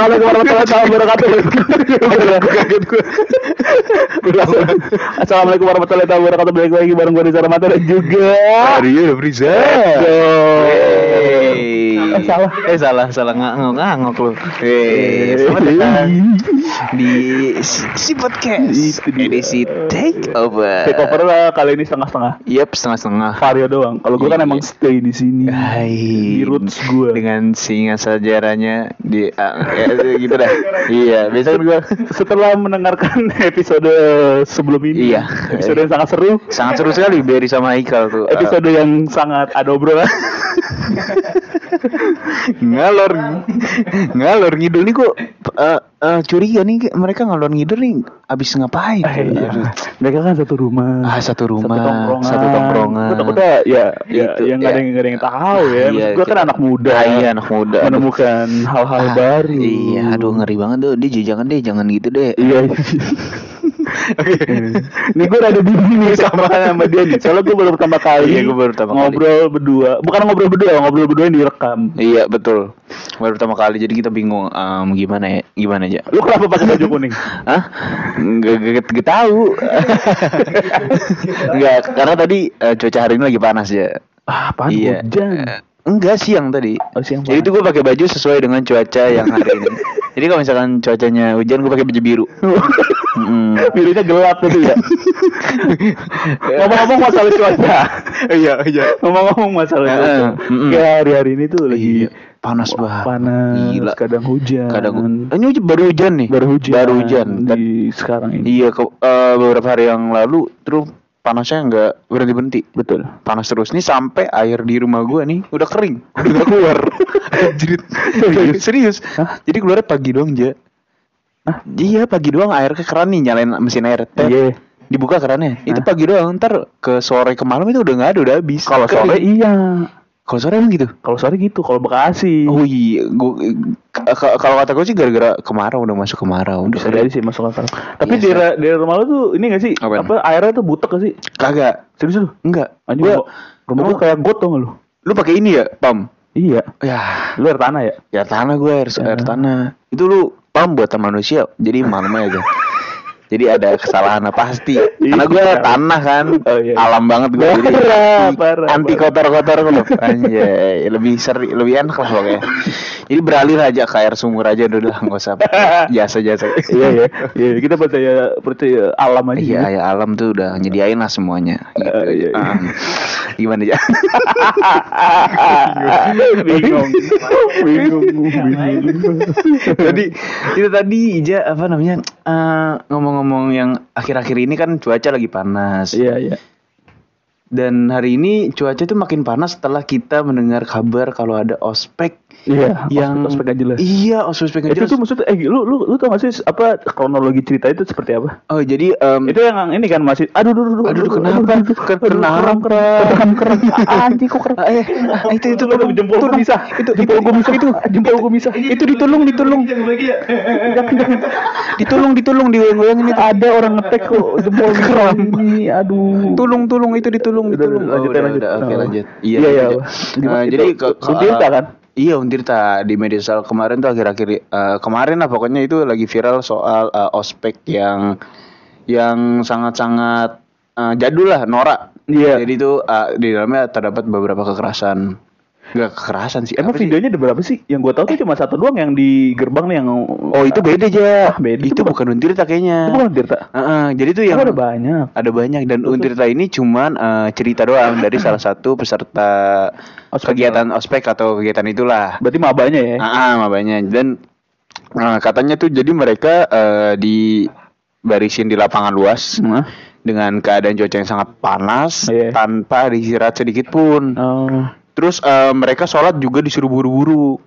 Assalamualaikum warahmatullahi wabarakatuh. Assalamualaikum warahmatullahi wabarakatuh. Balik lagi bareng gue Rizal Rahmat dan juga. Mario Friza. Salah. Eh salah, salah ngangok ngangok lu. Eh, selamat datang di si, podcast edisi take over. Take over lah kali ini setengah-setengah. Yep, setengah-setengah. Vario doang. Kalau gue kan Iya. emang stay di sini. Hai. Di roots gue. Dengan singa sejarahnya di ah, ya, gitu dah. Iya, biasa kan gue Setelah mendengarkan episode sebelum ini, Iya. episode yang sangat seru, sangat seru sekali Berry sama Haikal tuh. episode yang sangat ada obrolan. ngalor ngalor ngidul nih kok eh, eh, curiga nih mereka ngalor ngidul nih abis ngapain Eh, iya. Mereka kan satu rumah. ah satu rumah satu tongkrongan. satu tongkrongan Gue takutnya ya, ya, Itu, yang nggak ada ya. yang nggak ada yang tahu ya. Iya, gue kan anak muda. Ah, iya anak muda. Menemukan hal-hal Ah, baru. iya aduh ngeri banget tuh dia jangan deh jangan gitu deh Iya. Ini gue rada bingung nih sama sama dia nih. Soalnya gue baru pertama kali. Iya, gue baru pertama kali. ngobrol berdua. Bukan ngobrol berdua, ngobrol berdua yang direkam. iya betul baru pertama kali jadi kita bingung em, gimana ya gimana aja Lu kenapa pakai baju kuning? Hah? Nggak, nggak, nggak tahu. Nggak, karena tadi eh, cuaca hari ini lagi panas ya. Ah, apaan iya. hujan? Enggak siang tadi. Oh, siang Jadi itu gue pakai baju sesuai dengan cuaca yang hari ini. Jadi kalau misalkan cuacanya hujan gue pakai baju biru. Mm. Birunya gelap gitu ya. Ngomong-ngomong masalah cuaca. Iya, iya. Ngomong-ngomong masalah cuaca. Kayak hari-hari ini tuh lagi Iya, panas banget. panas, Gila. kadang hujan. Kadang ini hujan- baru hujan nih. baru hujan. Baru hujan. Di sekarang ini. Iya, ke, eh, beberapa hari yang lalu terus panasnya nggak berhenti berhenti. Betul. Panas terus nih sampai air di rumah gua nih udah kering, udah keluar. Anjir. Serius? Serius. Hah? Jadi keluarnya pagi doang aja. Hah? Iya pagi doang air ke keran nih nyalain mesin air. Tet. Iya. Dibuka kerannya. Itu Hah? pagi doang. Ntar ke sore ke malam itu udah nggak ada, udah habis. Kalau sore iya. Kalau sore emang gitu. Kalau sore gitu, kalau Bekasi. Oh iya, gua, k- kalau kata gue sih gara-gara kemarau udah masuk kemarau. Udah bisa jadi sih masuk akal. Tapi di ra- di rumah lu tuh ini gak sih? Apaan? Apa airnya tuh butek gak sih? Kagak. Serius lu? Enggak. Anjing Gua, gua, rumah gua kayak got tau gak lu? lu pakai ini ya, pam? Iya. Ya, Lu air tanah ya? ya tanah gue air, Ya. air tanah. Itu lu pam buatan manusia. Jadi malam aja. Jadi ada kesalahan pasti. Karena gue Iya. tanah kan, Oh, iya. alam banget gue. Jadi Parah, anti, parah, anti parah. kotor-kotor loh. Anjay, lebih seri, lebih enak lah pokoknya. Jadi beralih aja ke air sumur aja udah lah, nggak usah jasa-jasa. iya ya. Iya, kita percaya percaya alam aja. Iya, ya alam tuh udah nyediain lah semuanya. Gitu. Eh, iya, iya. Ah. Gimana ya? bingung. bingung. bingung. tadi itu tadi Ija apa namanya eh, ngomong-ngomong yang akhir-akhir ini kan cuaca lagi panas Iya, iya. dan hari ini cuaca itu makin panas setelah kita mendengar kabar kalau ada ospek Iya, yang ospek gak jelas. iya ospek gak Itu jelas tuh maksudnya eh lu lu lu tau gak sih apa kronologi cerita itu seperti apa? oh jadi em, Itu yang ini kan masih aduh aduh aduh Aduh, kenapa? Ken- kena keram keram keram anjing kok keram eh itu itu Lu tolong jempol gua tolong. bisa itu jempol gua bisa itu jempol gua bisa itu ditolong ditolong ditolong ditolong digoyang-goyangin itu ada orang ngetek kok jempol keram ini aduh tulung tulung itu ditulung udah, lanjut, udah, lanjut. oke Oh. lanjut Iya, iya. Eh, itu? jadi ke, Untirta kan? Iya Untirta di media sosial kemarin tuh akhir-akhir eh, kemarin lah pokoknya itu lagi viral soal eh, ospek yang yang sangat-sangat eh, jadul lah Nora Iya. Jadi itu uh, di dalamnya terdapat beberapa kekerasan. Enggak kekerasan sih. Emang apa sih? videonya ada berapa sih? Yang gue tahu tuh cuma satu doang yang di gerbang nih yang Oh, itu beda aja. Ah, beda. Itu, Itu bukan Untirta kayaknya. Itu bukan Tirta. Heeh, jadi itu Yang ada banyak. ada banyak dan Untirta ini cuman eh, cerita doang dari salah satu peserta Ospek. kegiatan ospek atau kegiatan itulah. Berarti mabanya ya. Ah, ah, makanya dan eh, katanya tuh jadi mereka eh, di barisin di lapangan luas Nah. dengan keadaan cuaca yang sangat panas Iya. tanpa disiraat sedikit pun. Oh. Terus eh, mereka sholat juga disuruh buru-buru.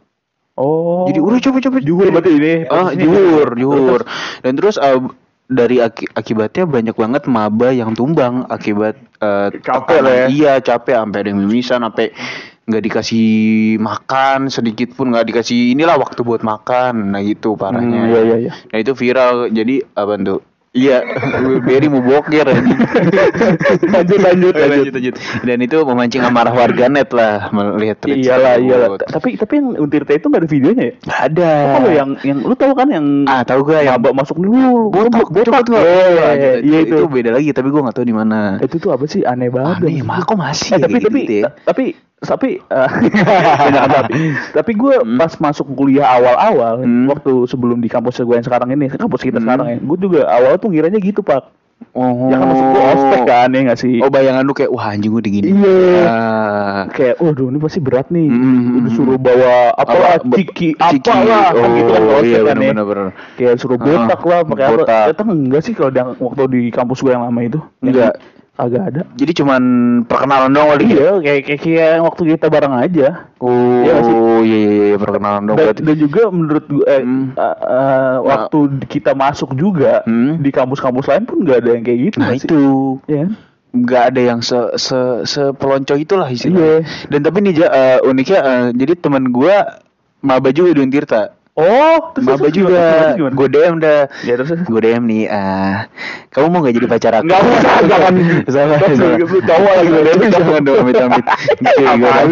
Oh. Jadi udah cepet cepet Juhur berarti ini. Ah, posisinya juhur, juhur. Dan terus eh, dari aki- akibatnya banyak banget maba yang tumbang akibat eh, Capek lah ya. Iya, capek sampai ada yang mimisan sampai nggak dikasih makan sedikit pun nggak dikasih inilah waktu buat makan nah gitu parahnya Hmm, iya, iya, iya. nah itu viral jadi apa tuh iya Berry mau bokir anjing. lanjut, lanjut, lanjut. lanjut dan itu memancing amarah warganet lah melihat tweet Iyalah, iyalah. Tapi tapi yang Untirta itu nggak ada videonya ya? Nggak ada kalau yang yang lu tahu kan yang ah tahu gue yang maba masuk dulu botak botak gua. Iya, Iya, iya, iya, itu, beda lagi tapi gue nggak tahu di mana Itu tuh apa sih aneh banget. Aneh, mah kok masih Eh, tapi tapi gitu ya? tapi tapi jangan tapi tapi gue Hmm. pas masuk kuliah awal-awal Hmm. waktu sebelum di kampus gue yang sekarang ini kampus kita Hmm. sekarang ya gue juga awal tuh ngiranya gitu pak oh ya kan maksud gue ospek kan ya nggak sih oh bayangan lu kayak wah anjing gue digini Iya. Ah. kayak waduh ini pasti berat nih Hmm. udah suruh bawa Apa, ciki Ciki. apalah kan gitu kan oh iya ospek kan ya. bener bener kayak suruh botak lah pakai apa ternyata enggak sih kalau waktu di kampus gue yang lama itu Enggak. Agak ada jadi cuman perkenalan doang kali ya? iya kayak kayak kayak waktu kita bareng aja oh Iya sih? iya iya iya perkenalan dong dan, berarti dan juga menurut gue eh, Hmm. eh, eh, waktu kita masuk juga Hmm. di kampus-kampus lain pun nggak ada yang kayak gitu nah nggak sih? itu ya nggak ada yang se se sepelonco itulah istilahnya. Iya. Dan tapi nih eh, uniknya eh, jadi teman gua maba juga di Untirta. Oh terus, Maba terus juga. Gue DM dah. ya terus. Gue DM nih, ah kamu mau gak jadi pacar aku? Nggak usah, jangan. sama, cowok lagi DM. Jangan dong, amit amit. Gitu. Apaan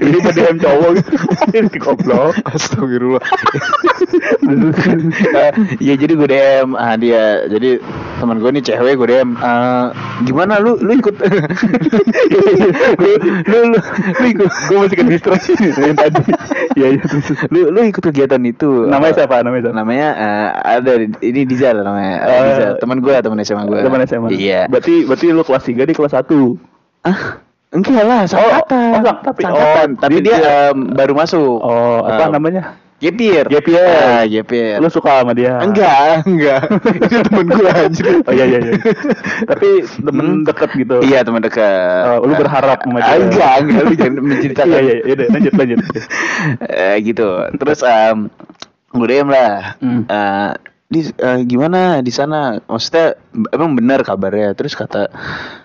ini pada DM cowok Ini goblok Astagfirullah. Ya jadi gue DM ah dia jadi teman gue nih cewek gue DM ah, gimana? Lu lu ikut? Lu, lu lu lu ikut? Gue masih ke distraksi yang tadi. Ya ya lu lu ikut kegiatan itu namanya Apa? siapa? Namanya siapa? Namanya eh, ada ini Dizal namanya. Eh, uh, Dizal. Teman gue teman SMA gue teman SMA iya. Berarti berarti lu kelas 3 di kelas 1 ah enggak lah sangkatan oh, sang- tapi- Sangkatan. oh, tapi dia- dia, em, baru masuk. Oh apa Eh, namanya Gepir Gepir. ah, Gepir lu suka sama dia enggak enggak itu temen gue anjir oh iya iya iya tapi temen Hmm. deket gitu Iya teman dekat. Oh, lu berharap sama dia. Ah, Enggak, enggak lu jangan menceritakan. iya iya iya lanjut lanjut Eh, gitu. Terus um, gue DM lah. Hmm. Eh, di eh, gimana di sana? Maksudnya emang benar kabarnya. Terus kata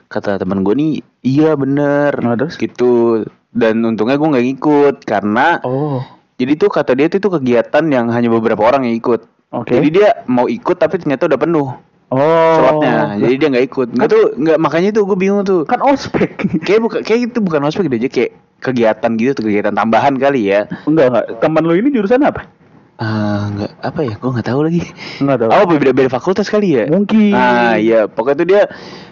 kata teman gue nih, iya bener. Nah, terus? Gitu. Dan untungnya gue nggak ngikut karena oh jadi tuh kata dia itu tuh kegiatan yang hanya beberapa orang yang ikut. Oke. Jadi dia mau ikut tapi ternyata udah penuh oh. slotnya. Jadi dia nggak ikut. Nggak tuh nggak makanya tuh gue bingung tuh. Kan ospek. Kayak bukan kayak itu bukan ospek deh aja kayak kegiatan gitu tuh kegiatan tambahan kali ya. Enggak enggak. Teman lu ini jurusan apa? Ah nggak apa ya? Gue nggak tahu lagi. Enggak tahu. Oh beda beda fakultas kali ya? Mungkin. Ah iya. Pokoknya tuh dia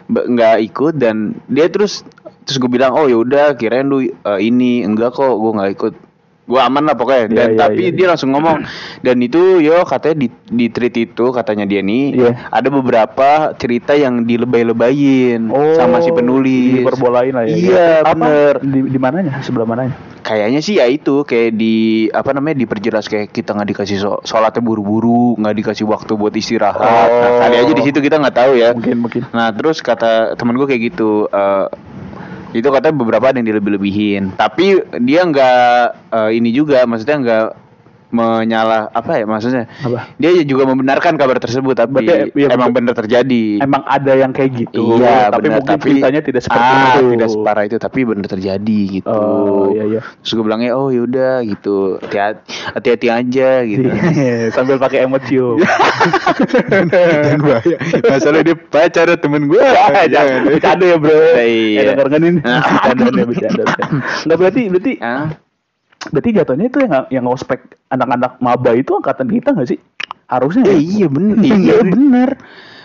nggak ikut dan dia terus terus gue bilang oh yaudah kirain lu eh, ini. Enggak kok gue nggak ikut gue aman lah pokoknya Iya, dan iya, tapi iya, dia langsung ngomong dan itu yo katanya di di tweet itu katanya dia nih Iya. ada beberapa cerita yang dilebay-lebayin sama si penulis diperbolain lah ya Iya, Apa? bener. di, di mananya sebelah mananya Kayaknya sih ya itu kayak di apa namanya diperjelas kayak kita nggak dikasih so- sholatnya buru-buru, nggak dikasih waktu buat istirahat. Nah, Oh. kali aja di situ kita nggak tahu ya. mungkin mungkin Nah terus kata temen gue kayak gitu. eh, itu katanya beberapa ada yang dilebih-lebihin. Tapi dia nggak eh, ini juga, maksudnya nggak menyalah apa ya maksudnya? apa Dia juga membenarkan kabar tersebut, tapi Berarti, iya, emang benar terjadi. emang ada yang kayak gitu Iya, tapi benar, mungkin tapi ceritanya tidak seperti ah, itu tidak separah itu, tapi benar terjadi gitu. oh iya iya Terus gue bilangnya oh yaudah gitu hati-hati aja gitu. sambil pakai emot cium Dan bahaya. Masalah dia pacar temen gue. jangan bercanda ya bro Iya. denger kan ini bercanda bercanda berarti berarti berarti jatuhnya itu yang yang ngospek anak-anak maba itu angkatan kita nggak sih harusnya eh, ya? iya bener, iya bener,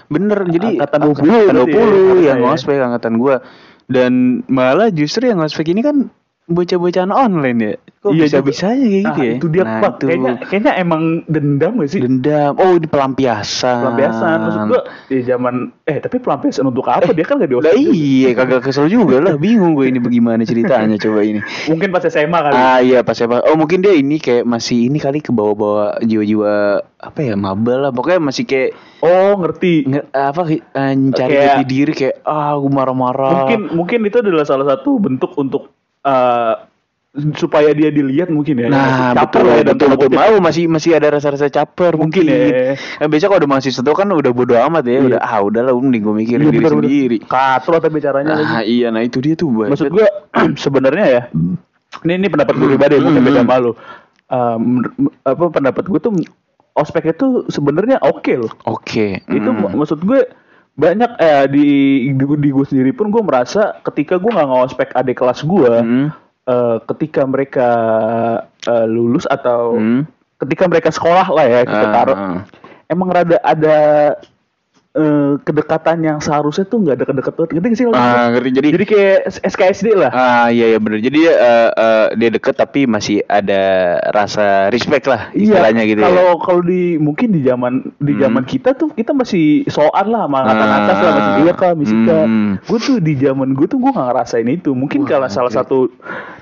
bener. Jadi Angkatan 20 angkatan berarti 20 ya, yang ya. ngospek angkatan gue. Dan malah justru yang ospek ini kan bocah-bocahan online ya. Kok Iya bisa bisanya kayak gitu Nah, ya? itu dia Nah, Pak. itu. Kayaknya kayaknya emang dendam gak sih? dendam. Oh, di pelampiasan. Pelampiasan maksud gua di zaman eh tapi pelampiasan untuk apa? Dia kan gak di Lah iya, kagak kesel juga lah. Bingung gue ini bagaimana ceritanya coba ini. Mungkin pas SMA kali. Ah iya pas apa? Oh mungkin dia ini kayak masih ini kali ke bawah-bawah jiwa-jiwa apa ya maba lah. Pokoknya masih kayak Oh, ngerti. nge- apa eh, cari Kayak- diri kayak ah gue marah-marah. Mungkin mungkin itu adalah salah satu bentuk untuk eh, supaya dia dilihat mungkin ya. Nah, Caper betul, ya, betul, betul. kutip. Mau masih masih ada rasa-rasa caper Mungkin mungkin. ya. Nah, biasa kalau udah mahasiswa tuh kan udah bodo amat ya, Iya. udah ah udahlah mending gue mikirin Iya, diri bener-bener. sendiri. Katro tapi caranya lagi. Ah iya, nah itu dia tuh Bay. Maksud gua sebenarnya ya. Ini ini pendapat gue pribadi mungkin Hmm. beda sama lu. Eh, menur- apa pendapat gue tuh ospek itu sebenarnya oke loh. Oke. itu hmm. mak- maksud gue banyak eh di di, di gue sendiri pun gue merasa ketika gue nggak ngospek adik kelas gue Hmm. eh, ketika mereka eh, lulus atau Hmm. ketika mereka sekolah lah ya kita Ah, taruh ah. emang rada ada eh, kedekatan yang seharusnya tuh nggak ada kedekatan ngerti sih lo? Ah, ngerti jadi jadi kayak SKSD lah Ah iya iya bener. Jadi eh, eh, dia deket tapi masih ada rasa respect lah istilahnya gitu Iya, kalau ya. kalau di mungkin di zaman di Hmm. zaman kita tuh kita masih soan lah sama angkatan Ah. atas lah masih iya kak misika. Hmm. Gue tuh di zaman gue tuh gue nggak ngerasain itu. Mungkin Wah, kalau salah oke. satu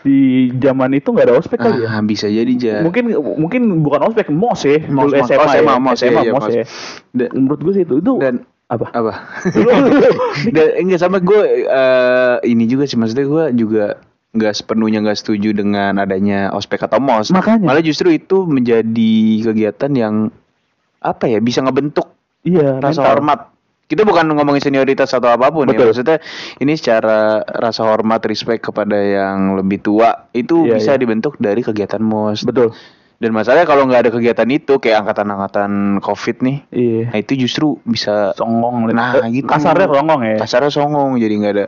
di zaman itu nggak ada ospek kali ya. Ah, bisa jadi ja. Mungkin mungkin bukan ospek mos ya. Mos. SMA, SMA, ya. mos, SMA iya, iya, mos mos. ya. Dan- Menurut gue sih itu itu apa? apa? Dan enggak sama gue eh, ini juga sih maksudnya gue juga nggak sepenuhnya nggak setuju dengan adanya ospek atau mos. Makanya. Malah justru itu menjadi kegiatan yang apa ya bisa ngebentuk Iya, rasa mental. hormat. Kita bukan ngomongin senioritas atau apa pun Betul. ya. Maksudnya ini secara rasa hormat, respect kepada yang lebih tua itu Iya, bisa iya. dibentuk dari kegiatan mos. Betul. Dan masalahnya kalau nggak ada kegiatan itu kayak angkatan-angkatan covid nih, Iya. nah itu justru bisa Songong. Nah, Eh, gitu. Kasarnya songong ya. kasarnya songong jadi nggak ada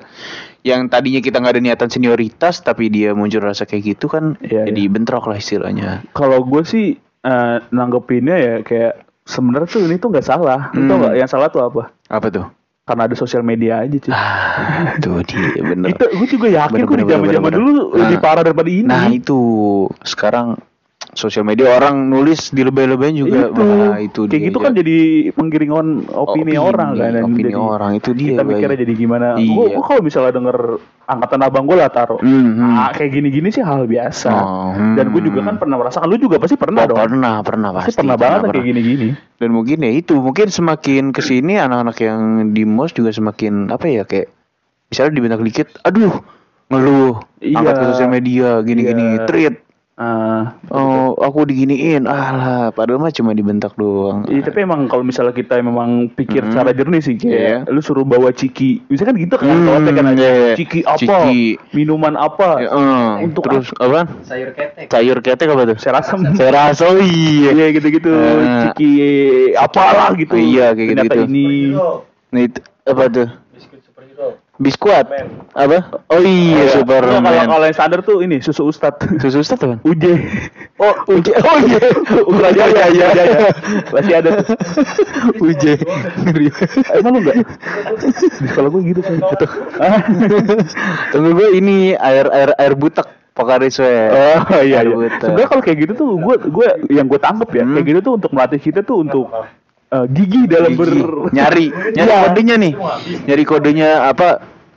yang tadinya kita nggak ada niatan senioritas tapi dia muncul rasa kayak gitu kan Iya, jadi bentrok lah istilahnya kalau gue sih eh, nanggepinnya ya kayak sebenarnya tuh ini tuh nggak salah. Hmm. nggak yang salah tuh apa? apa tuh Karena ada sosial media aja cuy. ah itu dia bener Itu gue juga yakin Bener, kok di zaman zaman dulu bener. lebih Nah. parah daripada ini. nah itu sekarang sosial media orang nulis di lebay-lebayin juga itu, Wah, itu kayak dia gitu ya. kan jadi penggiringan opini, orang kan dan opini jadi orang itu dia kita mikirnya jadi gimana Iya. gue kalau misalnya denger angkatan abang gue lah taruh Hmm, hmm. ah, kayak gini-gini sih hal biasa Oh, hmm. dan gue juga kan pernah merasakan lu juga pasti pernah Oh, dong pernah pernah pasti pasti pernah banget lah pernah. kayak gini-gini dan mungkin ya itu mungkin semakin ke sini anak-anak yang di mos juga semakin apa ya kayak misalnya dibentak dikit aduh ngeluh Iya. angkat ke sosial media gini-gini Iya. treat Ah, oh aku diginiin. Alah padahal mah cuma dibentak doang. Iya tapi emang kalau misalnya kita memang pikir Hmm. secara jernih sih kayak lu suruh bawa ciki, bisa kan gitu kan? Hmm, Kalau kan iya, iya. ciki apa, Ciki. minuman apa, Ya, eh, untuk terus apa? sayur ketek. Sayur ketek apa tuh? Saya rasa oh iya. Iya gitu-gitu, Eh. ciki apalah gitu. Iya, kayak Ternyata gitu-gitu. ini. Itu apa tuh biskuat apa oh iya Enggak, Superman Kalau kalau yang standar tuh ini susu ustad. susu ustad apa Uje. oh uji oh iya Ukra Jaya, iya, iya. Masih ada. Uje. Emang lu enggak? Di sekolah gue gitu sih. Gitu. Tunggu gue ini air air air butek Pokariswe. Oh iya iya. Sebenarnya kalau kayak gitu tuh gue gue yang gue tangkep ya, Hmm. kayak gitu tuh untuk melatih kita tuh untuk eh, gigi dalam ber Gigi. nyari nyari Iya. kodenya nih. Nyari kodenya apa?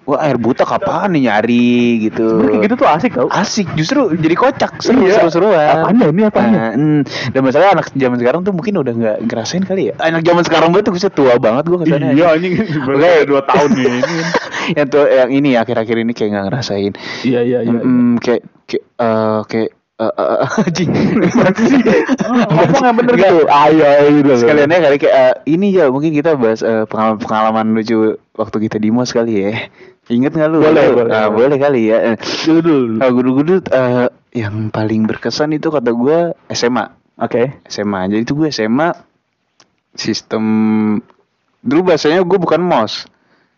Wah air butek apaan nih nyari gitu. Sebenarnya kayak gitu tuh asik tau. Asik justru jadi kocak seru Iya. seru seruan. Apanya ini apanya? Nah, hmm. Dan masalah anak zaman sekarang tuh mungkin udah nggak ngerasain kali ya. Anak zaman sekarang banget tuh bisa tua banget gue ke sana. Iya anjing Oke. dua tahun nih. yang tuh yang ini akhir-akhir ini kayak nggak ngerasain. Iya iya iya. Mm, kayak kayak eh, kayak anjing. Ngomong yang bener gitu. Ayo gitu. Sekalian aja kali kayak eh, ini ya mungkin kita bahas eh, pengalaman-pengalaman lucu waktu kita di mos kali ya. Ingat nggak lu? Boleh, Lu? boleh, Ah, boleh. kali ya. Eh, dulu. ah, gudu-gudu eh, yang paling berkesan itu kata gue SMA. Oke. SMA. Jadi itu gue SMA sistem dulu bahasanya gue bukan mos.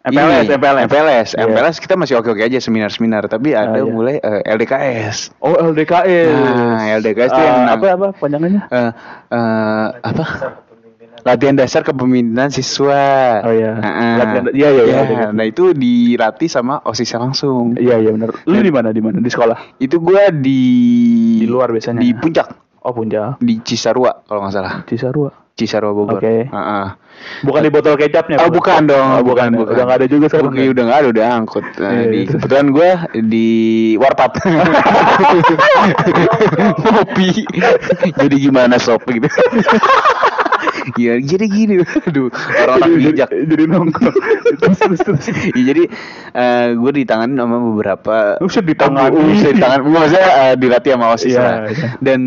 MPLS, Ini, MPLS. MPLS, Iya. MPLS kita masih oke-oke aja seminar-seminar, tapi Ah, ada iya. mulai eh, LDKS. Oh LDKS. Nah, LDKS tuh Eh, yang apa apa panjangannya? eh eh, apa? latihan dasar kepemimpinan siswa. Oh iya. Heeh. Latihan- iya, iya, iya, Ya. Nah itu dilatih sama osisnya langsung. Iya iya benar. Lu di mana di mana? Di sekolah? Itu gua di Di luar biasanya. Di puncak, Oh Puncak. di Cisarua kalau nggak salah. Cisarua. Cisarua Bogor. Oke. Heeh. Bukan di botol kecapnya. Oh Bro? bukan dong, Oh, bukan. bukan, bukan. Udah nggak ada juga sekarang. Oke, udah nggak ada, udah angkut. Nah, Iya, di, iya. kebetulan gue di warpat. Ngopi. jadi gimana sob gitu. Iya, jadi gini. Aduh, orang-orang bijak. Jadi, jadi nongkrong. terus terus terus. Iya, jadi gue ditangani sama beberapa Lu bisa ditangani? Oh, bisa ditangani. Maksudnya eh, dilatih sama OSIS Iya, lah. iya. Dan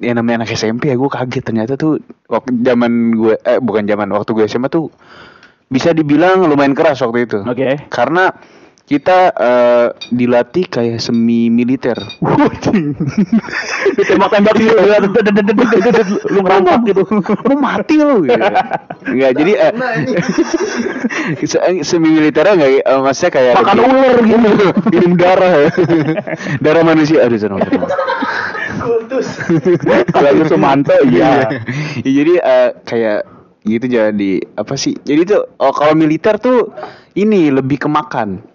ya namanya anak SMP ya gue kaget ternyata tuh waktu zaman gue eh bukan zaman waktu gue SMA tuh bisa dibilang lumayan keras waktu itu. Oke. Karena kita eh, dilatih kayak semi militer. Ditembak-tembak gitu. Lu ngerampak gitu. Lu mati lu gitu. Enggak, jadi eh, semi militernya enggak eh, maksudnya kayak Makan ular gitu. minum darah darah manusia aduh sana Kalau lu Sumanto iya. Ya, jadi eh, kayak gitu jadi apa sih? Jadi tuh oh, kalau militer tuh ini lebih ke makan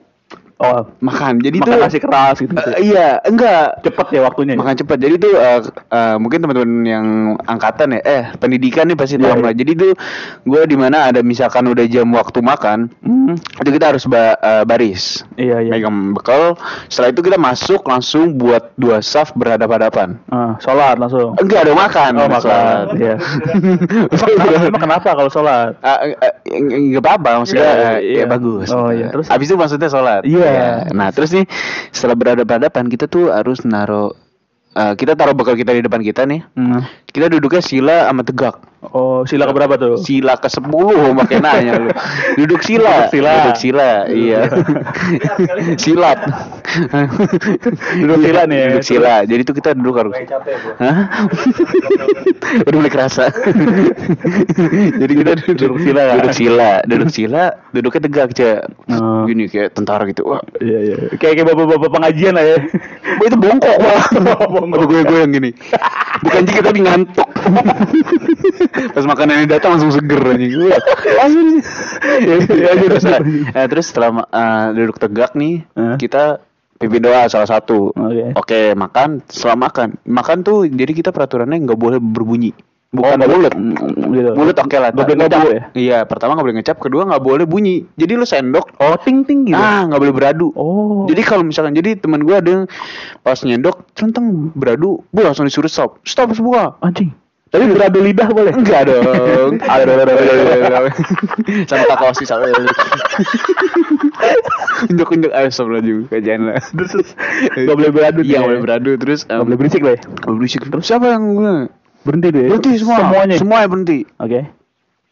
Oh, makan jadi makan tuh nasi keras gitu. eh, iya enggak Cepet ya waktunya. ya? makan cepat jadi tuh eh, eh, mungkin teman-teman yang angkatan ya eh pendidikan nih pasti Iya, tahu iya. lah jadi tuh gue di mana ada misalkan udah jam waktu makan Hmm. itu kita harus ba- eh, baris Iya iya. megang bekal setelah itu kita masuk langsung buat dua saf berhadapan-hadapan Ah, sholat langsung. enggak ada makan Oh, sholat. makan. Iya. Emang, kenapa kalau sholat? Ah, eh, eh, nggak apa-apa maksudnya Iya, eh, iya. ya bagus Oh, iya. Terus? abis itu maksudnya sholat Iya. Ya. nah terus nih setelah berhadapan-hadapan kita tuh harus naro eh, kita taruh bekal kita di depan kita nih Hmm. Kita duduknya sila sama tegak Oh, sila keberapa tuh? sila ke 10 makin nanya lu duduk sila Duduk sila. duduk sila iya silat Duduk sila nih ya. duduk sila jadi tuh kita duduk harus Hah? udah mulai kerasa jadi kita duduk, Duduk sila. duduk sila duduk sila duduknya tegak cek Oh. gini kayak tentara gitu wah Iya iya. Kayak kayak bapak-bapak pengajian lah ya. Itu bongkok wah bongkok gue gue yang gini bukan jika tadi ngantuk pas makanannya datang langsung seger anjing. Wah, anjing. ya, terus, eh, terus setelah eh, duduk tegak nih Hah? kita pipi doa salah satu. Oke. oke makan setelah makan. Makan tuh jadi kita peraturannya nggak boleh berbunyi bukan nggak mulut boleh- gitu. mulut oke lah Nggak boleh Ngecap. ya? iya pertama nggak boleh ngecap kedua nggak boleh bunyi jadi lu sendok Oh, ting ting gitu. ah nggak boleh beradu Oh. jadi kalau misalkan jadi teman gue ada yang pas nyendok centeng beradu bu langsung disuruh stop stop semua anjing. Tapi beradu lidah boleh? enggak dong ada ada ada sama kakak osis sama unjuk unjuk ayo stop lagi kajian lah Terus nggak boleh beradu iya nggak boleh beradu terus Nggak boleh berisik lah ya. nggak boleh berisik terus siapa yang Berhenti deh. berhenti semua Semuanya. semuanya berhenti Oke.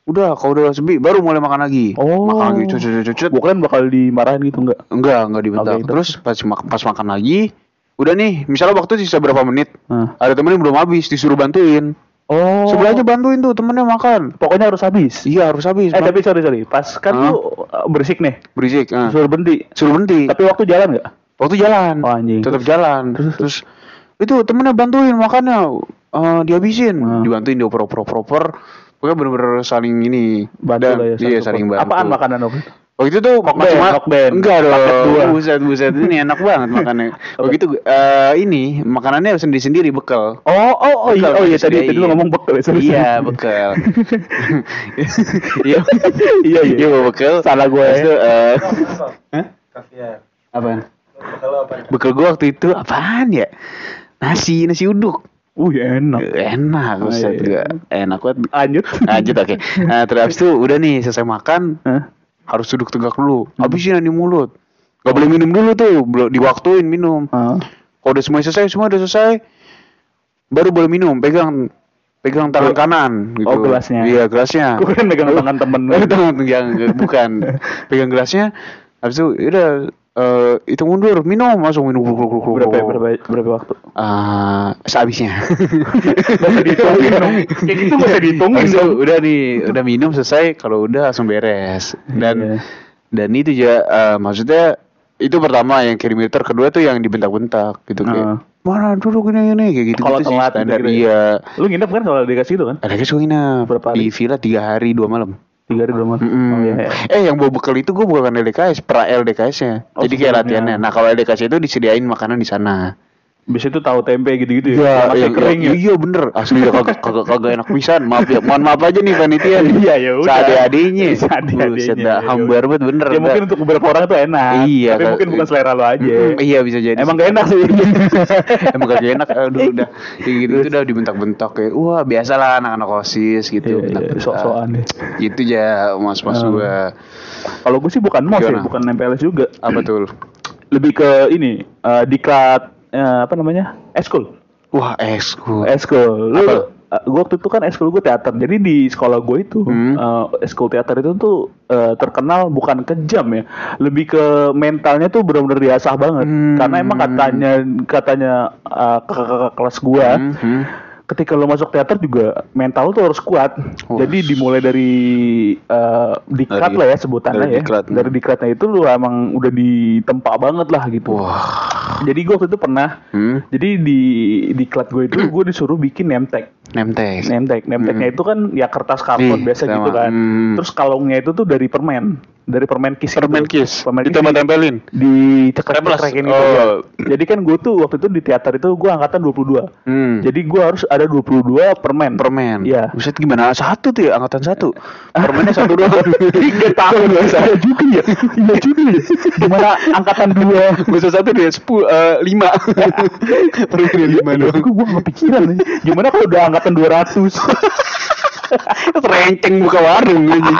udah kalau udah sepi baru mulai makan lagi Oh. makan lagi cucut cucut cucut Gua kira bakal dimarahin gitu enggak? enggak enggak dibentak Oke, terus pas pas makan lagi udah nih misalnya waktu sisa berapa menit Nah. ada temen yang belum habis disuruh bantuin Oh. sebelahnya bantuin tuh temennya makan Pokoknya harus habis. iya harus habis Eh tapi sorry sorry, pas kan Hah? lu uh, berisik nih, berisik ah. suruh berhenti. suruh berhenti Tapi waktu jalan nggak? waktu jalan Oh, anjing. tetap jalan terus, itu temennya bantuin makannya eh, dihabisin Hmm. dibantuin dioper oper oper pokoknya bener-bener saling ini lah ya. iya saling bantu Apaan makanan waktu itu? Itu tuh Mokben, macam- mokben. Enggak dong. Buset buset ini enak banget makannya. Waktu itu eh, ini makanannya sendiri-sendiri bekal. Oh oh oh iya Bekal oh iya tadi tadi lu ngomong bekal ya. Iya, bekal. Iya. Iya, iya. Iya, bawa bekal. Salah gue. Terus tuh, eh, Hah? Apaan? Bekal gue waktu itu apaan ya? Nasi, nasi uduk. Uh enak. Enak, Oh, buset iya, iya. juga. Enak banget. Lanjut. Lanjut oke. Nah, terus habis itu udah nih selesai makan, Hah? harus duduk tegak dulu. Habisin di mulut. Gak boleh minum dulu tuh, belum diwaktuin minum. Ah. Kalau udah semua selesai, semua udah selesai, baru boleh minum. Pegang pegang tangan kanan gitu. Oh, gelasnya. Iya, gelasnya. Gue kan megang tangan temen. Eh, tangan yang bukan. pegang gelasnya. Habis itu udah eh itu mundur, minum, langsung minum gluk, gluk, gluk, gluk, Berapa gluk. berapa berapa waktu? Ah, sehabisnya. Gak usah dihitungin. Kayak gitu gak usah dihitungin dong. udah nih, udah minum selesai, kalau udah langsung beres. Dan Iya. dan itu juga eh, maksudnya itu pertama yang kilometer kedua tuh yang dibentak-bentak gitu kayak Ah. mana duduk ini ini kayak gitu Kalau gitu sih telat standar gitu-gitu iya Lu nginep kan kalau dikasih itu kan? ada gue nginep Berapa di hari? villa tiga hari dua malam Tiga hari dua malam. Mm-mm. Oh iya. iya. Eh yang bawa bekal itu gue bukan LDKS, pra LDKS-nya. Oh, Jadi kayak latihannya. Nah kalau LDKS itu disediain makanan di sana. Biasanya tuh tahu tempe gitu-gitu ya. Masih iya, kering iya, ya. Iya bener. Asli udah kagak kagak kagak enak pisan. Maaf ya, mohon maaf aja nih panitia. Iya, ya udah. Seadeh-adenya, Buset ya dah, hambar banget bener. Ya mungkin untuk beberapa orang tuh enak. Iya, Tapi mungkin bukan selera lo aja. Iya bisa jadi. Emang gak enak sih. Emang gak enak. Aduh udah. Gitu udah dibentak-bentak kayak. Wah biasalah anak-anak osis gitu. Iya, iya, bentak-bentak. sok-sokan deh. Gitu aja mas-mas Ah. gua. Kalau gue sih bukan mos ya, bukan MPLS juga. Apa tuh? Lebih ke ini, eh, diklat eh, apa namanya? Eskul. Wah eskul. Eskul. Lu Apa? eh, gua waktu itu kan eskul gue teater. Jadi di sekolah gue itu Hmm. eh, eskul teater itu tuh eh, terkenal bukan kejam ya, lebih ke mentalnya tuh benar-benar diasah banget. Hmm. Karena emang katanya katanya eh, kakak-kakak kelas gua Hmm, hmm. Ketika lo masuk teater juga mental tuh harus kuat. Oh. Jadi dimulai dari eh, diklat Dari- lah ya sebutannya dari ya. diklat. Dari diklatnya itu lo emang udah ditempa banget lah gitu. Wah. Jadi gue waktu itu pernah Hmm. jadi di diklat gue itu gue disuruh bikin name tag. Nemtek. Name tag, name tagnya itu kan ya kertas karton Ih, biasa sama. gitu kan. Hmm. Terus kalungnya itu tuh dari permen, dari permen kis. Permen kiss. Permen kiss Ditempel-tempelin. di Templas. cekrek-cekrekin gitu. Oh. ya. Jadi kan gue tuh waktu itu di teater itu gue angkatan 22. Hmm. Jadi gue harus ada 22 permen. permen. Iya. Buset gimana? Satu tuh ya angkatan satu. Permennya satu doang. Tiga tahun Iya juga ya. Iya juga ya. Gimana angkatan dua? Bisa satu dia sepuluh eh, lima. Permennya lima doang. gue gak kepikiran. Gimana kalau udah angkatan 200? Renceng buka warung anjing.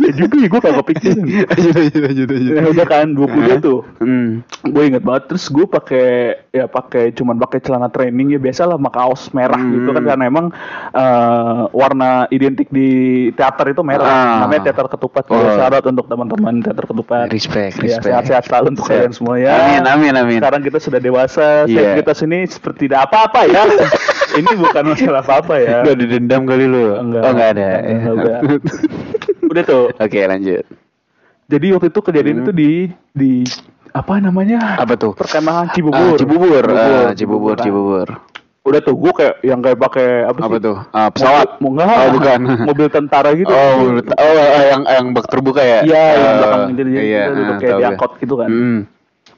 ya juga ya gue gak kepikiran. Lanjut lanjut lanjut lanjut. Ya udah kan 22 tuh. Hmm. gue inget banget terus gue pakai ya pakai cuman pakai celana training ya biasa lah sama kaos merah Hmm. gitu kan karena emang eh, warna identik di teater itu merah Ah. namanya teater ketupat Oh. syarat untuk teman-teman teater ketupat Respect, ya respect. sehat-sehat selalu untuk kalian semua ya Amin, amin, amin. sekarang kita sudah dewasa Iya. kita sini seperti tidak apa-apa ya ini bukan masalah apa-apa ya Udah didendam kali lu. Enggak. Oh enggak ada. Enggak, enggak. udah tuh Oke lanjut. jadi waktu itu kejadian itu di di apa namanya Apa tuh? perkemahan Ah, Cibubur Cibubur. Ah, Cibubur, Cibubur, kan. Cibubur. udah tuh gue kayak yang kayak pakai apa sih Apa tuh? Ah, pesawat. Mobil, mau enggak Oh, bukan. mobil tentara gitu Oh, menurut- oh, yang yang bak terbuka ya? iya yang Oh, belakang jadi iya, duduk ah, kayak diangkot gitu kan Hmm.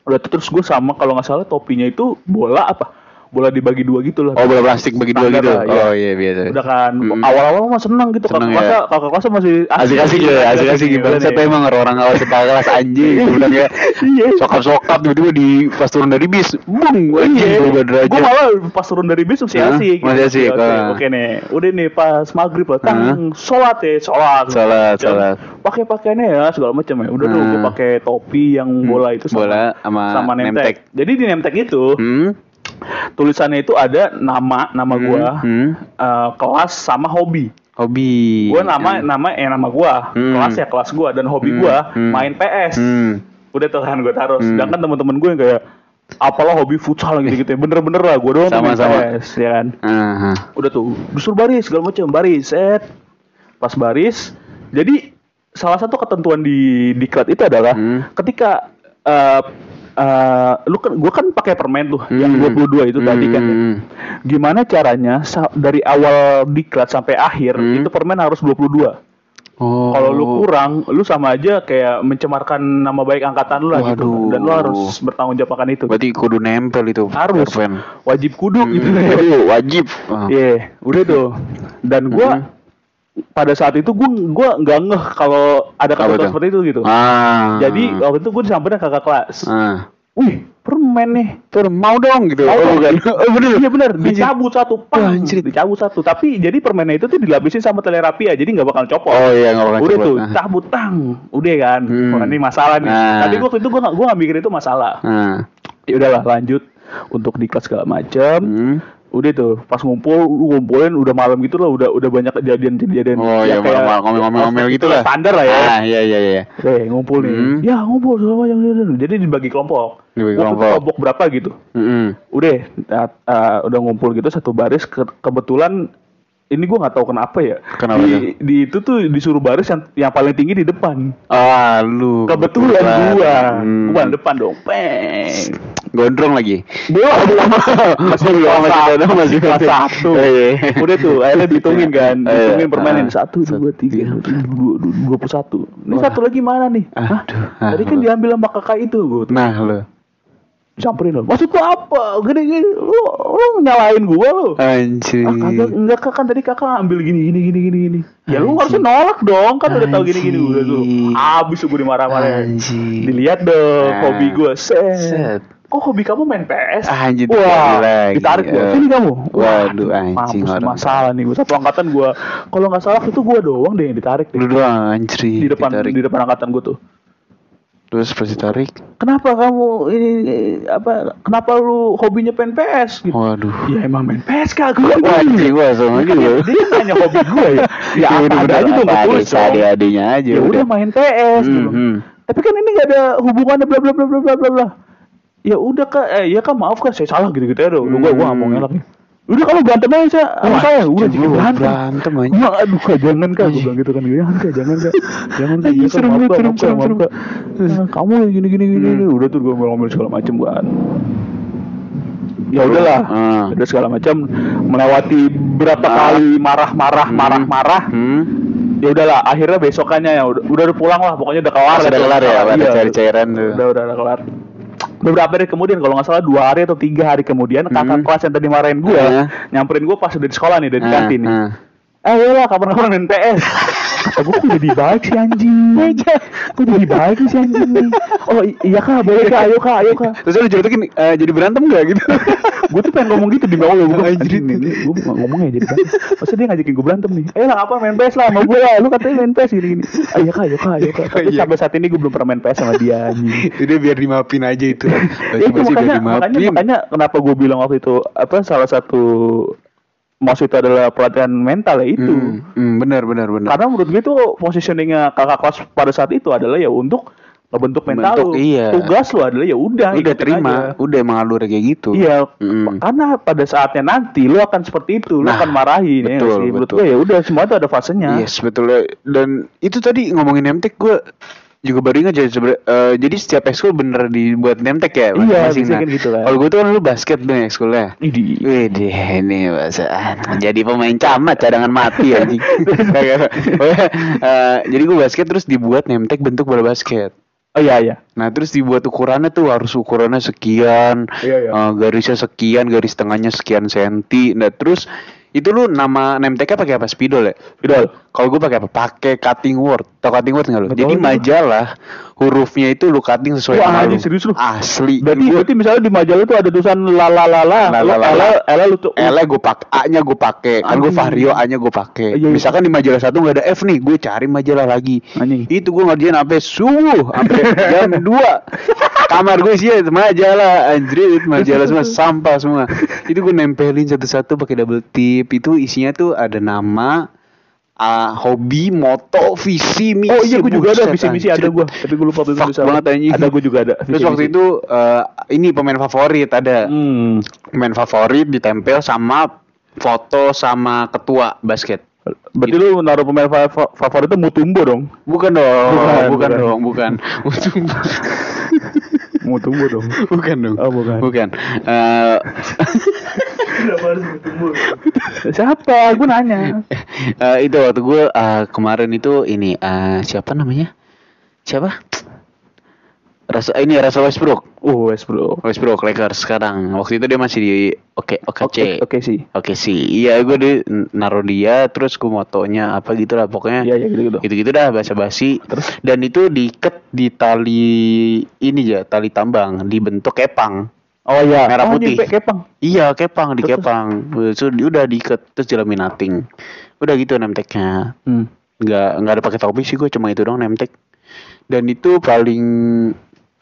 udah tuh terus gue sama kalau nggak salah topinya itu bola apa bola dibagi dua gitu lah Oh, bola plastik bagi dua gitu. lah, iya. Oh, iya biasa. udah kan Hmm. awal-awal mah seneng gitu kakak Seneng kelas ya. kakak masih Asik-asik ya, asik-asik gitu gimana? Saya emang orang-orang awal kita kelas anjing, udah kayak Iya. sokap-sokap tiba-tiba di pas turun dari bis, bung, anjing Iya, berubah derajat. gue malah pas turun dari bis masih asik. Masih asik, Oke, ah. oke nih, udah nih pas maghrib lah, tang, sholat ya, sholat. Sholat, sholat. Pakai pakaiannya ya segala macam ya. Udah tuh gue pakai topi yang bola itu sama, Bola sama tag. Jadi di tag itu Hmm, tulisannya itu ada nama nama Hmm, gua, hmm. eh, kelas sama hobi. hobi. Gua nama nama eh nama gua, Hmm. kelas ya kelas gua dan hobi Hmm, gua hmm. main PS. Hmm. Udah tuh kan gue taruh. Hmm. Sedangkan teman-teman gue yang kayak apalah hobi futsal gitu-gitu ya. Bener-bener lah gue doang tuh main Sama-sama. PS ya kan. Aha. Udah tuh disuruh baris segala macam baris set. Pas baris jadi salah satu ketentuan di diklat itu adalah Hmm. ketika eh eh, lu kan gua kan pakai permen tuh yang Hmm. 22 itu tadi kan ya. Hmm. Gimana caranya dari awal diklat sampai akhir Hmm. itu permen harus 22. Oh. Kalau lu kurang, lu sama aja kayak mencemarkan nama baik angkatan lu lah gitu. Waduh. Dan lu harus bertanggung jawab akan itu. Berarti kudu nempel itu. harus wajib kudu gitu. Waduh, wajib. Ah. Iya, udah tuh. Dan gua pada saat itu gua gua nggak ngeh kalau ada tuh? seperti itu gitu. Ah. Jadi waktu itu gue disamperin kakak kelas. ah. Wih, permen nih. Tuh, mau dong gitu. Mau oh, bukan. Oh, bener. Iya benar, dicabut satu, pang, anjir. dicabut satu. Tapi jadi permennya itu tuh dilapisin sama telerapia, jadi nggak bakal copot. Oh iya, nggak bakal udah copot. tuh Ah. cabut tang udah kan Hmm. Ini masalah nih Nah. tapi waktu itu gue gak gue gak mikir itu masalah Ah. ya udahlah lanjut untuk di kelas segala macam Hmm. Udah tuh pas ngumpul ngumpulin udah malam gitu lah udah udah banyak kejadian-kejadian Oh iya, malam-malam ngomel-ngomel gitu lah. standar lah ya Ah, iya iya iya. Oke, ngumpul nih. Hmm. Ya, ngumpul segala macam. Jadi dibagi kelompok. Dibagi itu kelompok. berapa gitu. Mm-mm. Udah, uh, uh, udah ngumpul gitu satu baris. Ke- kebetulan ini gue nggak tahu kenapa ya. Kenapa di, di itu tuh disuruh baris yang yang paling tinggi di depan. Ah, lu. Kebetulan gua, Hmm. gua depan dong. Peng. Gondrong lagi. Belum, belum. Masih Belum, masih ada, masih kelas satu. Iya. Udah tuh, akhirnya dihitungin kan, Iya. dihitungin permanen Ah. satu, dua, tiga, dua, puluh satu. Ini satu lagi mana nih? Hah? Aduh, Tadi kan diambil sama kakak itu, gue Nah, lu. Samperin lo. Maksud lu apa? Gini-gini, lu, lu nyalain gua lu. Anjir. Ah, kagak, enggak kak kan tadi kakak ambil gini gini gini gini gini. Ya lu harusnya nolak dong kan udah tahu gini gini udah tuh. Anjing. Abis gue dimarah-marahin. Anjir. Dilihat dong Nah. hobi gue set. Set. Kok hobi kamu main PS? Ah, anjir, Wah, ditarik lagi. ditarik gue. Sini kamu. Waduh, anjing, Mampus masalah nih gue. Satu angkatan gue. Kalau nggak salah itu gue doang deh yang ditarik deh. Lu doang anjir. Di depan ditarik. di depan angkatan gue tuh. Terus pas ditarik. Kenapa kamu ini apa? Kenapa lu hobinya main PS? Gitu. Waduh. Ya emang main PS kak gue. Anjing gua sama juga. dia nanya hobi gue ya. Ya apa ada aja dong gue tulis dong. adiknya aja. Ya udah main PS gitu. Mhm. Tapi kan ini gak ada hubungannya bla bla bla bla bla bla. Ya udah kak, eh ya kak maaf kak saya salah gitu gitu ya dong. Gue gue gak mau ngelak nih. Udah kalau berantem aja saya sama saya udah jadi berantem. berantem aja. Gua, aduh kak jangan kak. Gue bilang gitu kan jangan kak jangan kak. Jangan kak. Anjing, iya, serem serem, serem, serem. Nah, kamu gini gini gini gini. udah tuh gue ngomel segala macem kan ya udahlah. Ah. udah segala macam melewati berapa kali marah-marah marah-marah. Hmm. ya udahlah akhirnya besokannya ya udah udah pulang lah. Pokoknya udah kelar Sudah tuh. kelar ya, ada Iya, cair-cairan tuh. udah udah udah kelar beberapa hari kemudian kalau nggak salah dua hari atau tiga hari kemudian kakak Hmm. kelas yang tadi marahin gue Ah. nyamperin gue pas udah di sekolah nih dari Ah, kantin nih ah. eh lah kapan-kapan main PS kata gue jadi baik sih anjing? Kok jadi baik sih anjing? Nih oh iya kak boleh kak ayo kak ayo kak. Terus lu jatuhin eh, jadi berantem gak gitu? gue tuh pengen ngomong gitu di bawah gue anjing. Nih gue ngomongnya jadi berantem. Masa dia ngajakin gue berantem nih. Eh lah apa main PS lah sama gue lah. Lu katanya main PS gini gini ayo kak ayo kak ayo kak. Tapi Iya. sampai saat ini gue belum pernah main PS sama dia anjing. Jadi biar dimaafin aja itu. Ya, itu makanya, makanya makanya kenapa gue bilang waktu itu apa salah satu maksud itu adalah pelatihan mental ya itu Hmm, hmm, benar benar benar. karena menurut gue itu positioningnya kakak kelas pada saat itu adalah ya untuk membentuk mental Bentuk, lu. iya. tugas lu adalah ya udah udah terima, aja. udah emang alurnya kayak gitu. Iya, Mm. karena pada saatnya nanti lu akan seperti itu, lu Nah, akan marahin ya betul, sih. Menurut betul. gue ya udah semua itu ada fasenya. Yes, betul. Dan itu tadi ngomongin nemtek gue juga baru ingat jadi sebera- eh, jadi setiap ekskul bener dibuat nemtek ya Iya, masing-masing. biasanya kan gitu kan. Kalau gue tuh kan lu basket nih ekskulnya. Idi. Wih ini bahasaan jadi pemain camat cadangan mati. Pokoknya, eh, jadi gue basket terus dibuat nemtek bentuk bola basket. Oh iya iya. Nah terus dibuat ukurannya tuh harus ukurannya sekian, Iya, iya. eh, garisnya sekian, garis tengahnya sekian senti. Nah terus itu lu nama nemteknya pakai apa? Spidol ya? Spidol. Kalau gue pakai apa? Pakai cutting word. Tau cutting word nggak lu? Jadi majalah hurufnya itu lu cutting sesuai Wah, lu. serius lu? Asli. Berarti Gua- berarti misalnya di majalah itu ada tulisan la la la la, La, lu la, la, L la. L lu tuh L gue pakai, A-nya gue pakai, kan Anjing. vario A-nya gue pakai. Iya, iya. Misalkan di majalah satu nggak ada F nih, gue cari majalah lagi. Anjing. Itu gue ngerjain sampai subuh, sampai jam 2 Kamar gue sih majalah, anjir itu majalah semua sampah semua. Itu gue nempelin satu-satu pakai double tip. Itu isinya tuh ada nama, ah, hobi, moto, visi, misi. Oh iya gue juga ada visi misi ada gue, tapi gue lupa tulisan apa. banget, anjing. Ada gue juga ada. Terus waktu itu eh, ini pemain favorit ada Hmm. pemain favorit ditempel sama foto sama ketua basket. Berarti lu naruh pemain fa- fa- favorit itu Mutumbo dong. Bukan dong, Bukan, bukan, bukan. dong, bukan. Mutumbo. Mutumbo dong. bukan dong. Oh, bukan. Bukan. Eh, Siapa? Gue nanya. eh, itu waktu gue eh, kemarin itu ini eh, siapa namanya? Siapa? Rasa ini Rasa Westbrook. Oh, Westbrook. Westbrook Lakers sekarang. Waktu itu dia masih di Oke Oke, OKC. oke sih. Oke sih, iya gue di naruh dia, terus gue motonya apa gitu lah pokoknya. Iya, iya gitu-gitu. Gitu-gitu dah basa-basi. Terus? Dan itu diikat di tali ini ya, tali tambang, dibentuk kepang. Oh iya, Merah oh, putih. Kepang. Iya kepang, di Terus? kepang. So, udah diikat terus dilaminating. Udah gitu nemteknya. Hmm. Nggak nggak ada pakai topi sih gue cuma itu doang nemtek. Dan itu paling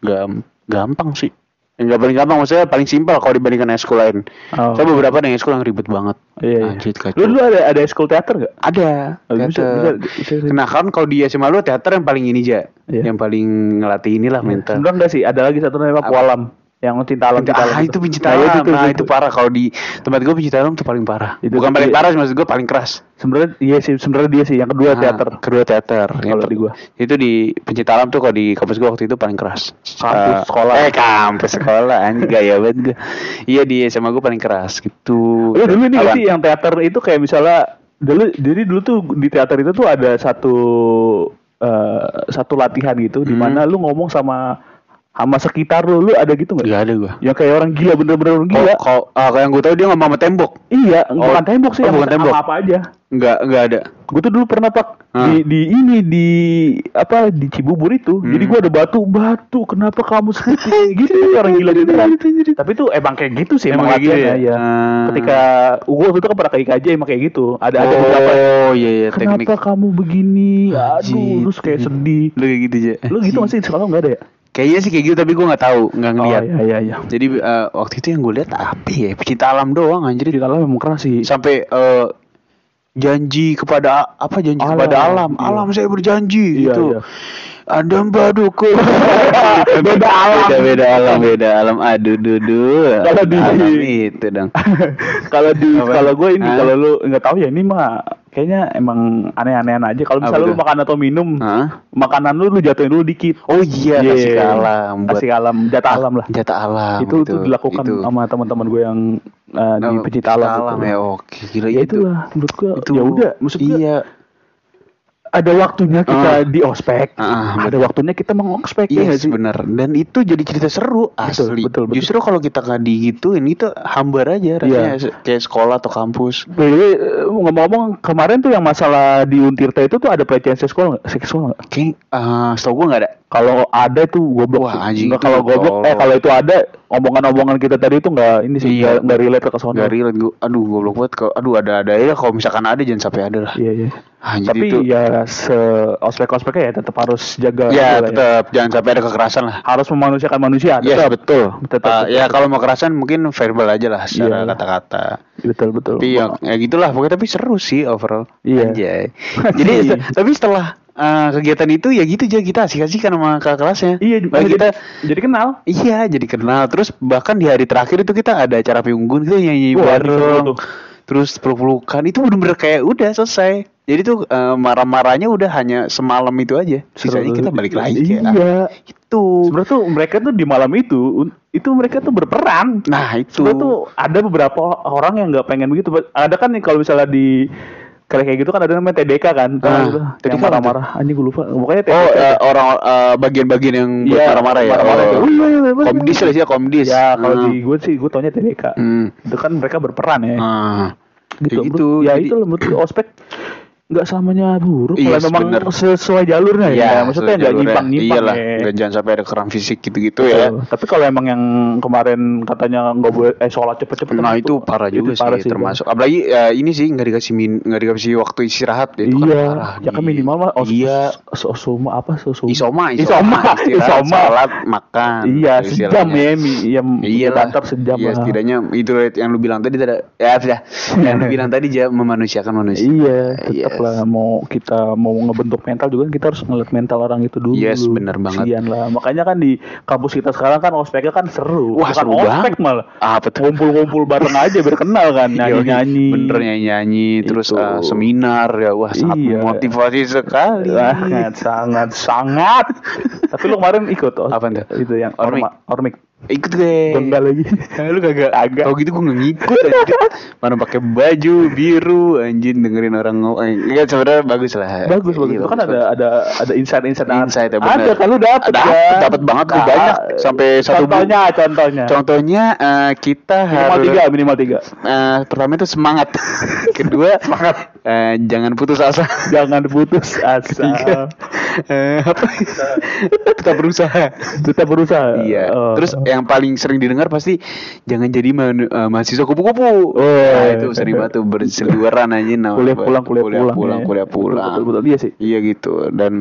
gam gampang sih. Enggak paling gampang maksudnya paling simpel kalau dibandingkan eskul lain. Oh. Saya beberapa ada yang eskul yang ribet banget. Iya, iya. Anjir, kacau. Lu dulu ada ada school teater gak? Ada. Oh, teater. bisa, bisa. Nah kan kalau di SMA lu teater yang paling ini aja, Iya. yang paling ngelatih inilah mental. Enggak enggak sih, ada lagi satu namanya Apa? Yang cinta alam cinta alam Ah, itu pencinta Nah, itu, Nah, itu, itu parah kalau di tempat gue pencinta alam tuh paling parah. Itu Bukan tuh paling dia- parah, maksud gue paling keras. sebenarnya iya sih sebenarnya dia sih yang kedua Ah, teater Kedua teater. Kalau Yang di gua. Itu di pencinta alam tuh kalau di kampus gue waktu itu paling keras. Kampus Eh, sekolah. Eh kampus sekolah anjing gaya banget gue. Iya di SMA gue paling keras gitu. Lu dulu Apaan? sih yang teater itu kayak misalnya dulu jadi dulu tuh di teater itu tuh ada satu eh, satu latihan gitu di Hmm. mana lu ngomong sama sama sekitar lu, lu ada gitu nggak? Gak ada gue. Yang kayak orang gila bener-bener orang gila. Kalau ah, kalau yang gue tahu dia ngomong sama tembok. Iya, Oh, bukan tembok sih, oh, bukan tembok. apa aja. Enggak, enggak ada. Gue tuh dulu pernah pak Ah. di, di ini di apa di Cibubur itu. Hmm. Jadi gue ada batu batu. Kenapa kamu seperti gitu orang gila beneran. Tapi tuh emang kayak gitu sih Emang emang, kayak gitu ya? ya. Ah. Ketika gue waktu itu kan pernah ke IKJ emang kayak gitu. Ada ada beberapa. Oh iya iya teknik. Kenapa kamu begini? Aduh, terus kayak sedih. Lu kayak gitu aja. Lu gitu masih sekolah nggak ada ya? Kayaknya sih kayak gitu tapi gue nggak tahu, nggak ngeliat. Oh, iya iya iya. Jadi eh, waktu itu yang gue lihat apa ya? Pecinta alam doang anjir. Di dalam memang keras sih. Sampai eh, janji kepada apa janji Alam, kepada alam. iya. Alam saya berjanji Iya, gitu. iya. Ada baduku. Beda alam. Beda, beda alam, beda alam. Aduh, dudu. Kalau di- alam itu dong. kalau di kalau gue ini kalau lu nggak tahu ya ini mah kayaknya emang aneh-anehan aja. Kalau misalnya lu makan atau minum, Hah? makanan lu lu jatuhin dulu dikit. Oh iya, Iya. kasih ke alam. buat- Kasih ke alam, jatah alam lah. Jatah alam. itu gitu. itu dilakukan Itu. sama teman-teman gue yang uh, di Oh, pecinta alam, gitu. ya oke gila ya itu. itulah menurut gue Itu ya udah maksud gue iya ada waktunya kita Ah. di ospek Ah, ada waktunya kita mengospek ya Yes, sih bener. Dan itu jadi cerita seru asli. betul, betul. Justru kalau kita nggak digituin itu hambar aja rasanya Iya. se- kayak sekolah atau kampus. Way, eh, ngomong-ngomong kemarin tuh yang masalah di Untirta itu tuh ada pelecehan seksual nggak? Seksual nggak? Kayak eh setahu gue nggak ada. Kalau ada tuh goblok. Wah, anjing, Nggak, itu kalau goblok, eh kalau itu ada omongan-omongan kita tadi itu nggak ini sih Iya. nggak nggak relate ke sono. Gak relate gue. Aduh goblok banget. Kalau aduh ada ada ya kalau misalkan ada jangan sampai ada lah. Iya iya. Anjir Tapi itu. ya se ospek-ospeknya ya tetap harus jaga. Ya juga lah tetap jangan sampai ada kekerasan lah. Harus memanusiakan manusia. Yes tetap. betul. Tetap, Ah, tetap. ya kalau mau kekerasan mungkin verbal aja lah secara Iya. kata-kata. Betul betul. Tapi ya, ya gitulah pokoknya tapi seru sih overall. Iya. Anjay. Jadi tapi setelah eh, kegiatan itu ya gitu aja kita asik-asikan sama kakak kelasnya. Iya, Nah, kita jadi kenal. iya jadi kenal terus bahkan di hari terakhir itu kita ada acara piunggun gitu nyanyi Wah, bareng. Terus peluk-pelukan itu bener-bener kayak udah selesai. Jadi tuh eh, marah-marahnya udah hanya semalam itu aja. Sisanya kita balik lagi kayak Iya. itu. Sebenarnya tuh mereka tuh di malam itu itu mereka tuh berperan. Nah, itu. Sebenarnya tuh ada beberapa orang yang nggak pengen begitu. Ada kan nih kalau misalnya di kayak kayak gitu kan ada namanya TDK kan. Ah, gitu, TDK yang marah-marah. Anjing gue lupa. Pokoknya TDK. Oh, eh, orang eh, bagian-bagian yang buat Iya, marah-marah ya. marah-marah Oh. wih, wih, wih. Komdis lah sih, komdis. Ya kalau Hmm. di gue sih gue taunya TDK. Hmm. Itu kan mereka berperan ya. Ah. gitu. Gitu, Ya jadi- itu loh menurut ospek nggak selamanya buruk. Iya, Kalau memang bener. sesuai jalurnya ya. Iya, Maksudnya nggak jalurnya. nyimpang-nyimpang Iyalah, ya. jangan sampai ada keram fisik gitu-gitu ya. Betul. Tapi kalau emang yang kemarin katanya nggak boleh eh sholat cepet-cepet Nah itu parah juga itu parah sih, termasuk apalagi ya, ini sih nggak dikasih min nggak dikasih waktu istirahat itu kan iya, parah. ya kan minimal mah os, iya sosoma apa sosoma? isoma Isoma, isoma. salat makan Iya, sejam ya, ya Iya lah, antar sejam Iya, setidaknya itu yang lu bilang tadi ada ya sudah. yang lu bilang tadi aja memanusiakan manusia. Iya, tetap Yes. lah mau kita mau ngebentuk mental juga kan kita harus ngeliat mental orang itu dulu. Yes, bener banget. Kasian lah. Makanya kan di kampus kita sekarang kan ospeknya kan seru. Wah, Bukan seru ospek banget. malah. Ah, betul. Ngumpul-ngumpul bareng aja biar kenal kan, nyanyi-nyanyi. Bener nyanyi-nyanyi, terus Itu. eh, seminar ya, wah sangat Iya. motivasi sekali. Sangat, sangat, sangat. Tapi lu kemarin ikut oh, tuh? Itu yang Ormik. ormik. Ikut gue. Enggak lagi. lu kagak Agak. Tau gitu gue nggak ngikut anjir. Mana pakai baju biru anjing dengerin orang ngomong. Iya sebenarnya bagus lah. Bagus bagus. Iya, Itu kan ada ada ada insight-insight. Insight, ya, Ada bener. kan lu dapet Dapet, kan? dapet banget, Nah, banyak. Sampai satu Contohnya, contohnya. Contohnya eh, kita Minimal harus tiga, minimal tiga. eh, pertama itu semangat. Kedua semangat. Eh, jangan putus asa. Jangan putus asa. Tiga. Eh, apa? Tetap berusaha. Tetap berusaha. Iya. Oh. Terus yang paling sering didengar pasti jangan jadi man- eh, mahasiswa kupu-kupu. Oh, nah, iya. itu sering banget tuh berseliweran aja nah. kuliah pulang, kuliah, kuliah pulang. pulang, ya. kuliah pulang. Betul, betul, betul. Iya sih. Iya gitu dan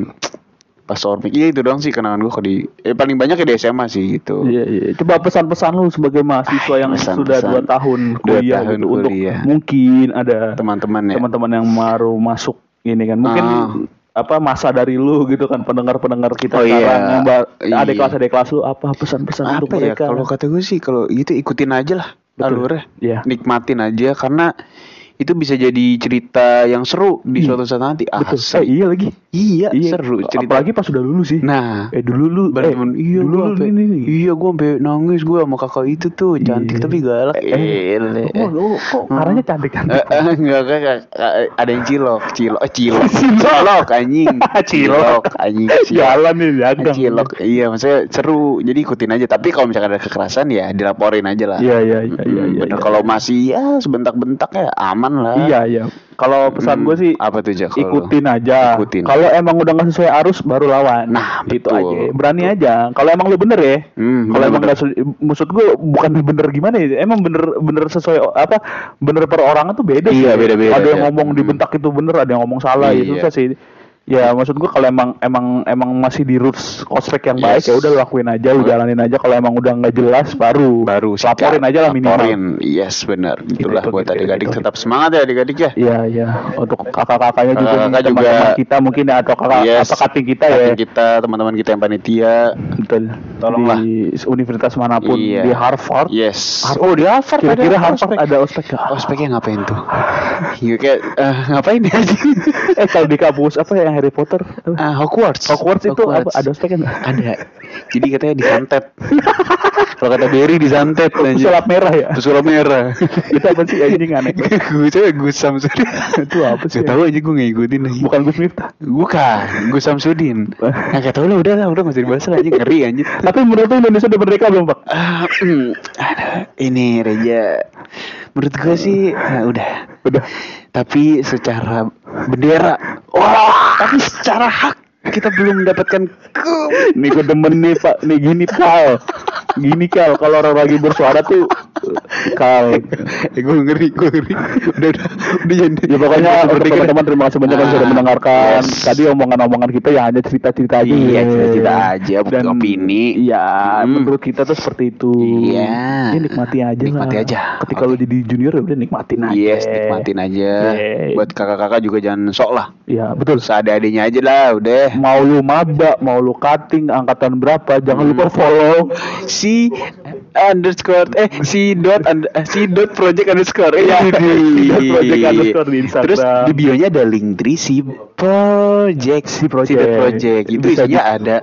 pas ormik iya itu doang sih kenangan gue kalau di eh, paling banyak ya di SMA sih gitu. Iya, iya. Coba pesan-pesan lu sebagai mahasiswa yang pesan-pesan. sudah dua tahun Dua kuliah tahun gitu, untuk kuliah. mungkin ada Teman-teman ya. teman-teman yang baru masuk ini kan mungkin Ah. Apa masa dari lu gitu kan pendengar-pendengar kita Oh, sekarang iya. yang ba- Iya. adik kelas adik kelas lu apa pesan-pesan untuk apa ya mereka kalau kata gue sih kalau gitu ikutin aja lah alurnya Iya. nikmatin aja karena itu bisa jadi cerita yang seru di Iya. suatu saat nanti. Betul. Asli. eh, iya lagi. Iya, seru. Cerita apalagi pas udah lulus sih. Nah. Eh dulu lu eh, Bener-bener, iya dulu gua lu sampe, ini iya gue sampai nangis gue sama kakak itu tuh. Cantik Iya. tapi galak. Eh, Ele. oh, lu kok karanya cantik Eh, cantik eh, enggak, enggak, eh, ada yang cilok, cilok, eh, cilok, cilok, anjing, Cilok. anjing, jalan nih dagang cilok, iya, maksudnya seru, jadi ikutin aja. Tapi kalau misalkan ada kekerasan ya dilaporin aja lah. iya iya iya iya Hmm, iya bener. iya. Kalau masih ya sebentak-bentak ya aman lah. iya iya kalau pesan Hmm, gue sih apa tuh lu? ikutin aja. Ikutin. Kalau emang udah nggak sesuai arus baru lawan. Nah, itu betul. aja. Berani aja. Kalau emang lu bener ya. Hmm, Kalau emang sesu- maksud gue bukan bener gimana ya. Emang bener bener sesuai apa? Bener per orang tuh beda. Iya, sih. beda-beda, Ada yang ya. ngomong Hmm. dibentak itu bener, ada yang ngomong salah. Ya Iya. susah sih. Ya maksud gue kalau emang emang emang masih di roots ospek yang baik Yes. ya udah lakuin aja, lu jalanin aja. Kalau emang udah nggak jelas baru baru laporin aja lah minimal. Laporin, yes benar. Itulah Gitu, buat gitu, adik-adik gitu. tetap semangat ya adik-adik ya. Iya iya untuk kakak-kakaknya juga, nih, juga. teman-teman kita mungkin ya atau kakak Yes. apa kating kita ya. Kating kita, teman-teman kita yang panitia. Betul. Tolonglah. Di universitas mana pun Iya. di Harvard. Yes. Harvard. Oh di Harvard Kira-kira ada Harvard ada ospek? Ospeknya ngapain tuh? Iya kayak eh, ngapain dia aja? eh kalau di kampus apa yang Harry Potter? apa? Ah, Hogwarts. Hogwarts itu apa? Ada ospeknya nggak? Ada. Jadi katanya disantet. Kalau kata Berry disantet Sulap merah ya? Pesulap merah. itu apa sih anjing aneh? gue coba Gus Samsudin. itu apa sih? Gak tahu aja gue ngikutin. Bukan Gus Miftah. Bukan, Gus Samsudin. Nah, gak tau lah, udah lah, udah gak usah dibahas lah aja, ngeri anjir. Tapi menurut lu Indonesia udah merdeka belum Pak? Ah, hmm, ini Reja, menurut gue sih nah, udah. Udah. Tapi secara bendera, wah, tapi secara hak kita belum mendapatkan ke Nih gue demen nih Pak. Nih gini Kal. Gini Kal. Kalau orang lagi bersuara tuh Kal. eh, gue ngeri, gue ngeri. Udah, udah, udah jangan. Ya pokoknya untuk teman-teman terima kasih banyak yang Ah, sudah mendengarkan. yes. Tadi omongan-omongan kita ya hanya cerita-cerita aja. Iya, cerita-cerita aja, bukan opini. Iya, Hmm. menurut kita tuh seperti itu. Iya. Ya, nikmati aja Nikmati lah. aja. Ketika Oke. lu jadi junior ya udah nikmatin aja. Yes, nikmatin aja. Iya. Buat kakak-kakak juga jangan sok lah. Iya, betul. Seadanya aja lah, udah. Mau lu maba, mau lu cutting, angkatan berapa, jangan Hmm. lupa follow. si underscore eh si dot und- eh, si dot project underscore Iya, Widih. si dot project underscore di Instagram. terus di bio nya ada link tree si project si project. dot project itu Bisa isinya di- ada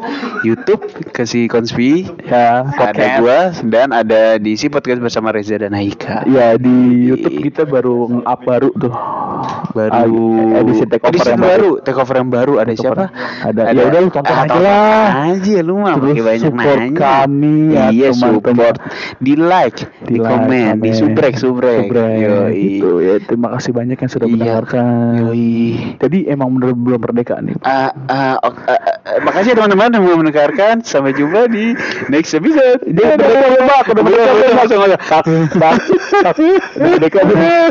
YouTube ke si konspi Ya, ada podcast. gua dan ada di si podcast bersama Reza dan Haika Ya di YouTube kita baru nge-up baru tuh. baru Ah, edisi takeover edisi yang baru takeover yang baru ada Takeover. siapa Ada. Ya udah, lu tonton Ah, aja lah. aja lu mah Terus pakai banyak support nanya kami ya, iya support di like di, like, komen di subrek subrek Subrek, Yoi. gitu ya. Terima kasih banyak yang sudah Iya. mendengarkan. Yoi. Jadi emang bener belum merdeka nih. Ah, ah, ok- ah, ah, makasih teman-teman yang mau mendengarkan. Sampai jumpa di next episode. Dia merdeka belum, Pak? Udah merdeka belum, Pak? Udah merdeka belum?